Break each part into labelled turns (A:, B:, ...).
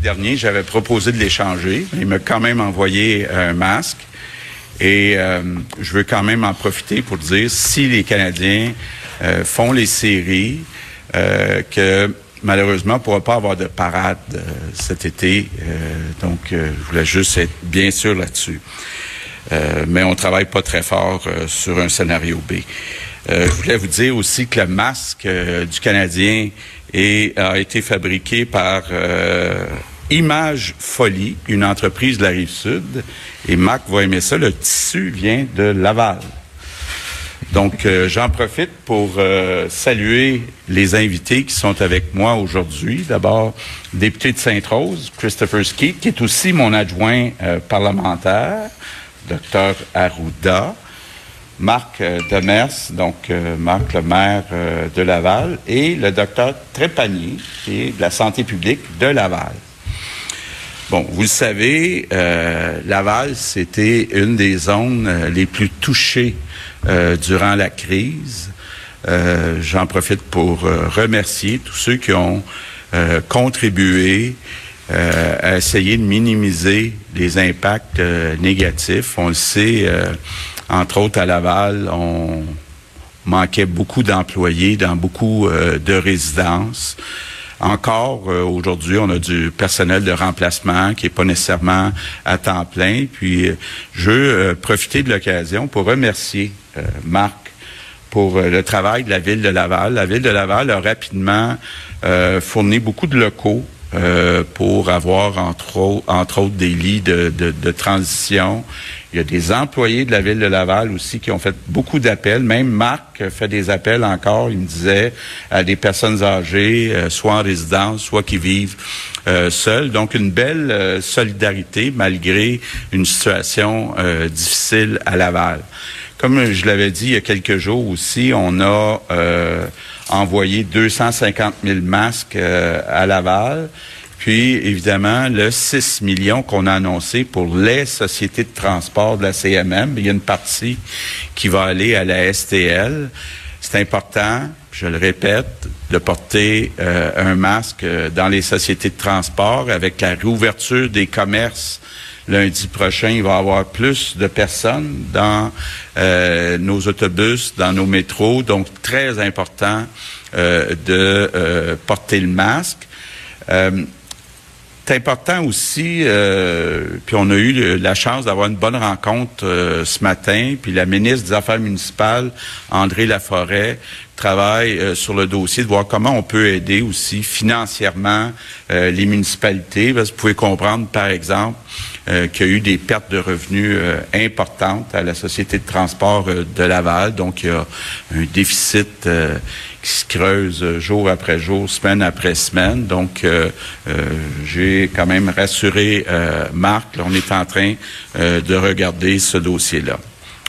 A: dernier, j'avais proposé de l'échanger. Il m'a quand même envoyé un masque. Et euh, je veux quand même en profiter pour dire si les Canadiens euh, font les séries, euh, que malheureusement, on ne pourra pas avoir de parade cet été. donc, je voulais juste être bien sûr là-dessus. mais on travaille pas très fort sur un scénario B. je voulais vous dire aussi que le masque du Canadien a été fabriqué par Image Folie, une entreprise de la Rive-Sud. Et Marc va aimer ça. Le tissu vient de Laval. Donc, euh, j'en profite pour euh, saluer les invités qui sont avec moi aujourd'hui. D'abord, député de Sainte-Rose, Christopher Skeet, qui est aussi mon adjoint euh, parlementaire, docteur Arruda. Marc Demers, donc Marc le maire de Laval, et le docteur Trépanier, qui est de la santé publique de Laval. Bon, vous le savez, euh, Laval, c'était une des zones euh, les plus touchées euh, durant la crise. J'en profite pour remercier tous ceux qui ont contribué à essayer de minimiser les impacts négatifs. On le sait, entre autres à Laval, on manquait beaucoup d'employés dans beaucoup de résidences. Encore euh, aujourd'hui, on a du personnel de remplacement qui est pas nécessairement à temps plein. Puis, euh, je veux euh, profiter de l'occasion pour remercier Marc pour le travail de la ville de Laval. La ville de Laval a rapidement fourni beaucoup de locaux pour avoir entre, entre autres des lits de, de, de transition il y a des employés de la ville de Laval aussi qui ont fait beaucoup d'appels. Même Marc fait des appels encore, il me disait, à des personnes âgées, euh, soit en résidence, soit qui vivent euh, seules. Donc, une belle euh, solidarité malgré une situation difficile à Laval. Comme je l'avais dit il y a quelques jours aussi, on a envoyé 250 000 masques à Laval. Puis, évidemment, le 6 millions qu'on a annoncé pour les sociétés de transport de la CMM, il y a une partie qui va aller à la STL. C'est important, je le répète, de porter euh, un masque euh, dans les sociétés de transport avec la réouverture des commerces lundi prochain, il va y avoir plus de personnes dans euh, nos autobus, dans nos métros. Donc, très important de porter le masque c'est important aussi, euh, puis on a eu la chance d'avoir une bonne rencontre euh, ce matin, puis la ministre des Affaires municipales, André Laforêt, travaille euh, sur le dossier de voir comment on peut aider aussi financièrement les municipalités. vous pouvez comprendre, par exemple, qu'il y a eu des pertes de revenus importantes à la Société de transport de Laval, donc il y a un déficit qui se creuse jour après jour, semaine après semaine. Donc, euh, euh, j'ai quand même rassuré euh, Marc. on est en train de regarder ce dossier-là.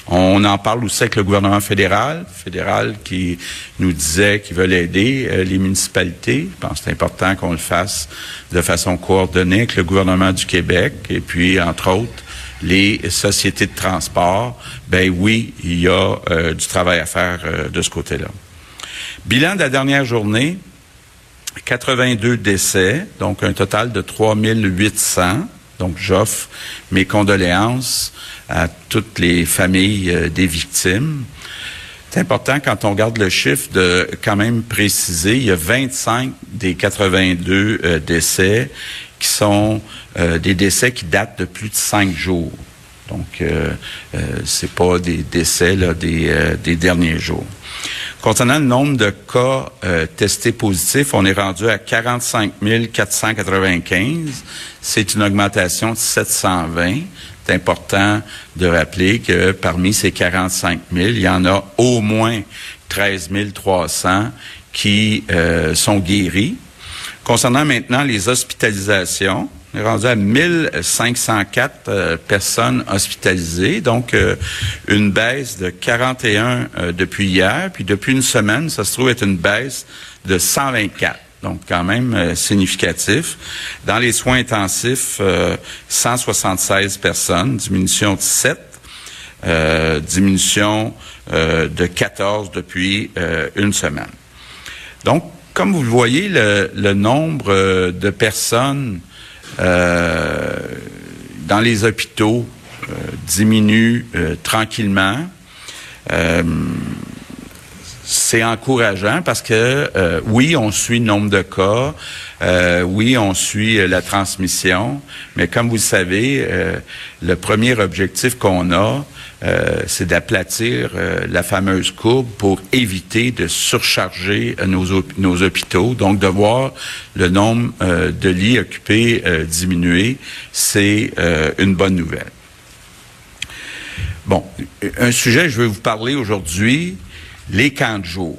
A: On en parle aussi avec le gouvernement fédéral, fédéral qui nous disait qu'il veut aider les municipalités. Je pense que c'est important qu'on le fasse de façon coordonnée avec le gouvernement du Québec et puis, entre autres, les sociétés de transport. Ben oui, il y a du travail à faire de ce côté-là. Bilan de la dernière journée, 82 décès, donc un total de 3800. Donc, j'offre mes condoléances à toutes les familles euh, des victimes. C'est important quand on regarde le chiffre de quand même préciser, il y a 25 des 82 euh, décès qui sont euh, des décès qui datent de plus de cinq jours. Donc, euh, c'est pas des décès là, des, des derniers jours. Concernant le nombre de cas euh, testés positifs, on est rendu à 45 495. C'est une augmentation de 720. C'est important de rappeler que parmi ces 45 000, il y en a au moins 13 300 qui euh, sont guéris. Concernant maintenant les hospitalisations, on est rendu à 1504 euh, personnes hospitalisées, donc euh, une baisse de 41 euh, depuis hier, puis depuis une semaine, ça se trouve être une baisse de 124. Donc quand même significatif. Dans les soins intensifs, 176 personnes, diminution de 7, diminution de 14 depuis une semaine. Donc, comme vous le voyez, le, le nombre de personnes dans les hôpitaux diminue tranquillement. C'est encourageant parce que euh, oui, on suit le nombre de cas, euh, oui, on suit euh, la transmission, mais comme vous le savez, le premier objectif qu'on a, c'est d'aplatir la fameuse courbe pour éviter de surcharger nos, nos hôpitaux. Donc, de voir le nombre de lits occupés diminuer, c'est une bonne nouvelle. Bon, un sujet je vais vous parler aujourd'hui, les camps de jour.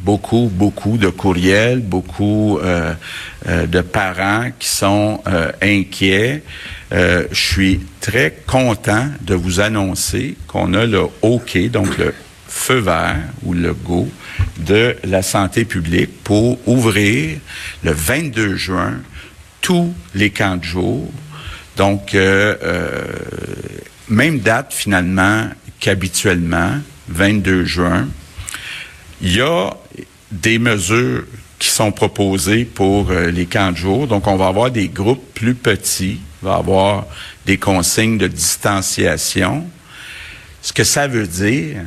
A: Euh, beaucoup, beaucoup de courriels, beaucoup euh, euh, de parents qui sont inquiets. je suis très content de vous annoncer qu'on a le OK, donc le feu vert ou le go de la santé publique pour ouvrir le 22 juin tous les camps de jour. Donc, même date finalement qu'habituellement, 22 juin. Il y a des mesures qui sont proposées pour euh, les camps de jour. Donc, on va avoir des groupes plus petits, on va avoir des consignes de distanciation. Ce que ça veut dire,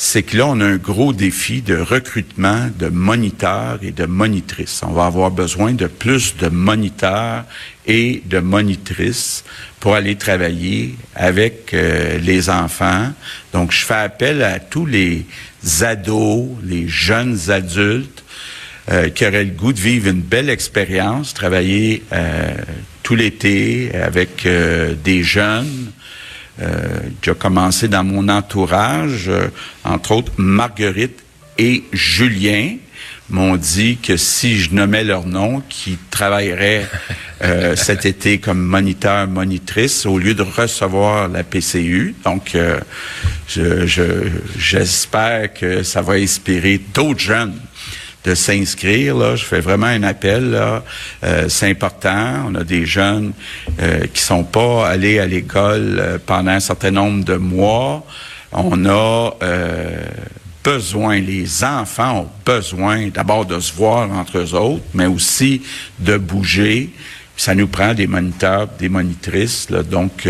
A: c'est que là, on a un gros défi de recrutement de moniteurs et de monitrices. On va avoir besoin de plus de moniteurs et de monitrices pour aller travailler avec euh, les enfants. Donc, je fais appel à tous les ados, les jeunes adultes euh, qui auraient le goût de vivre une belle expérience, travailler euh, tout l'été avec des jeunes, euh, qui a commencé dans mon entourage, euh, entre autres Marguerite et Julien m'ont dit que si je nommais leur nom, qui travailleraient euh, cet été comme moniteur, monitrice, au lieu de recevoir la PCU. Donc, j'espère je, que ça va inspirer d'autres jeunes de s'inscrire. Là, je fais vraiment un appel. Là. Euh, c'est important. On a des jeunes euh, qui sont pas allés à l'école euh, pendant un certain nombre de mois. On a euh, besoin, les enfants ont besoin d'abord de se voir entre eux autres, mais aussi de bouger. Ça nous prend des moniteurs, des monitrices. Là, donc,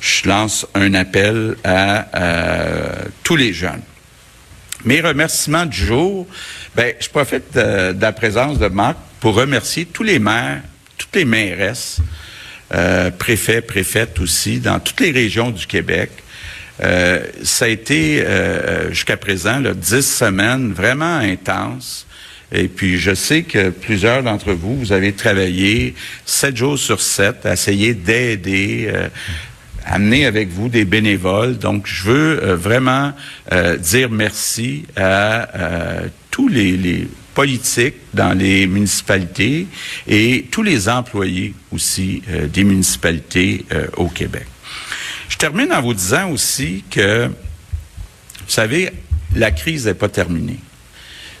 A: je lance un appel à tous les jeunes. Mes remerciements du jour, ben, je profite de, la présence de Marc pour remercier tous les maires, toutes les mairesses, euh, préfets, préfètes aussi, dans toutes les régions du Québec. Euh, ça a été euh, jusqu'à présent dix semaines vraiment intenses. Et puis, je sais que plusieurs d'entre vous, vous avez travaillé sept jours sur sept à essayer d'aider, euh, amener avec vous des bénévoles. Donc, je veux euh, vraiment euh, dire merci à euh, tous les, politiques dans les municipalités et tous les employés aussi des municipalités au Québec. Je termine en vous disant aussi que, vous savez, la crise n'est pas terminée.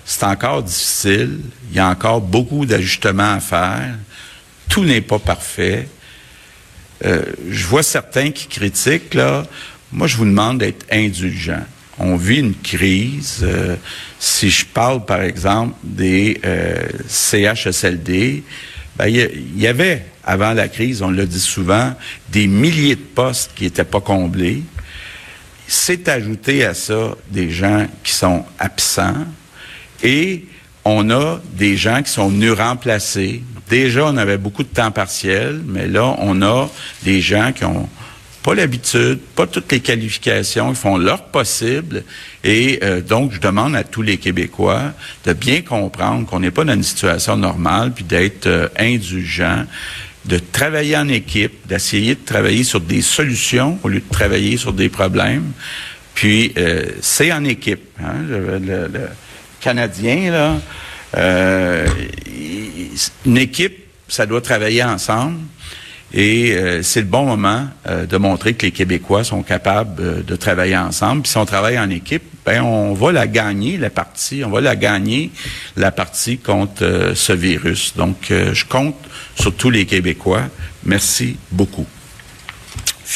A: C'est encore difficile. Il y a encore beaucoup d'ajustements à faire. Tout n'est pas parfait. Euh, je vois certains qui critiquent, là. Moi, je vous demande d'être indulgent. On vit une crise. Euh, si je parle, par exemple, des euh, CHSLD, ben, il y, avait, avant la crise, on l'a dit souvent, des milliers de postes qui n'étaient pas comblés. C'est ajouté à ça des gens qui sont absents et on a des gens qui sont venus remplacer. Déjà, on avait beaucoup de temps partiel, mais là, on a des gens qui ont pas l'habitude, pas toutes les qualifications, ils font leur possible. Et euh, donc, je demande à tous les Québécois de bien comprendre qu'on n'est pas dans une situation normale, puis d'être euh, indulgent, de travailler en équipe, d'essayer de travailler sur des solutions au lieu de travailler sur des problèmes. Puis, euh, c'est en équipe. Hein, le, Canadien, là, euh, une équipe, ça doit travailler ensemble. Et euh, c'est le bon moment euh, de montrer que les Québécois sont capables de travailler ensemble. Puis si on travaille en équipe, ben on va la gagner la partie, on va la gagner la partie contre ce virus. Donc je compte sur tous les Québécois. Merci beaucoup.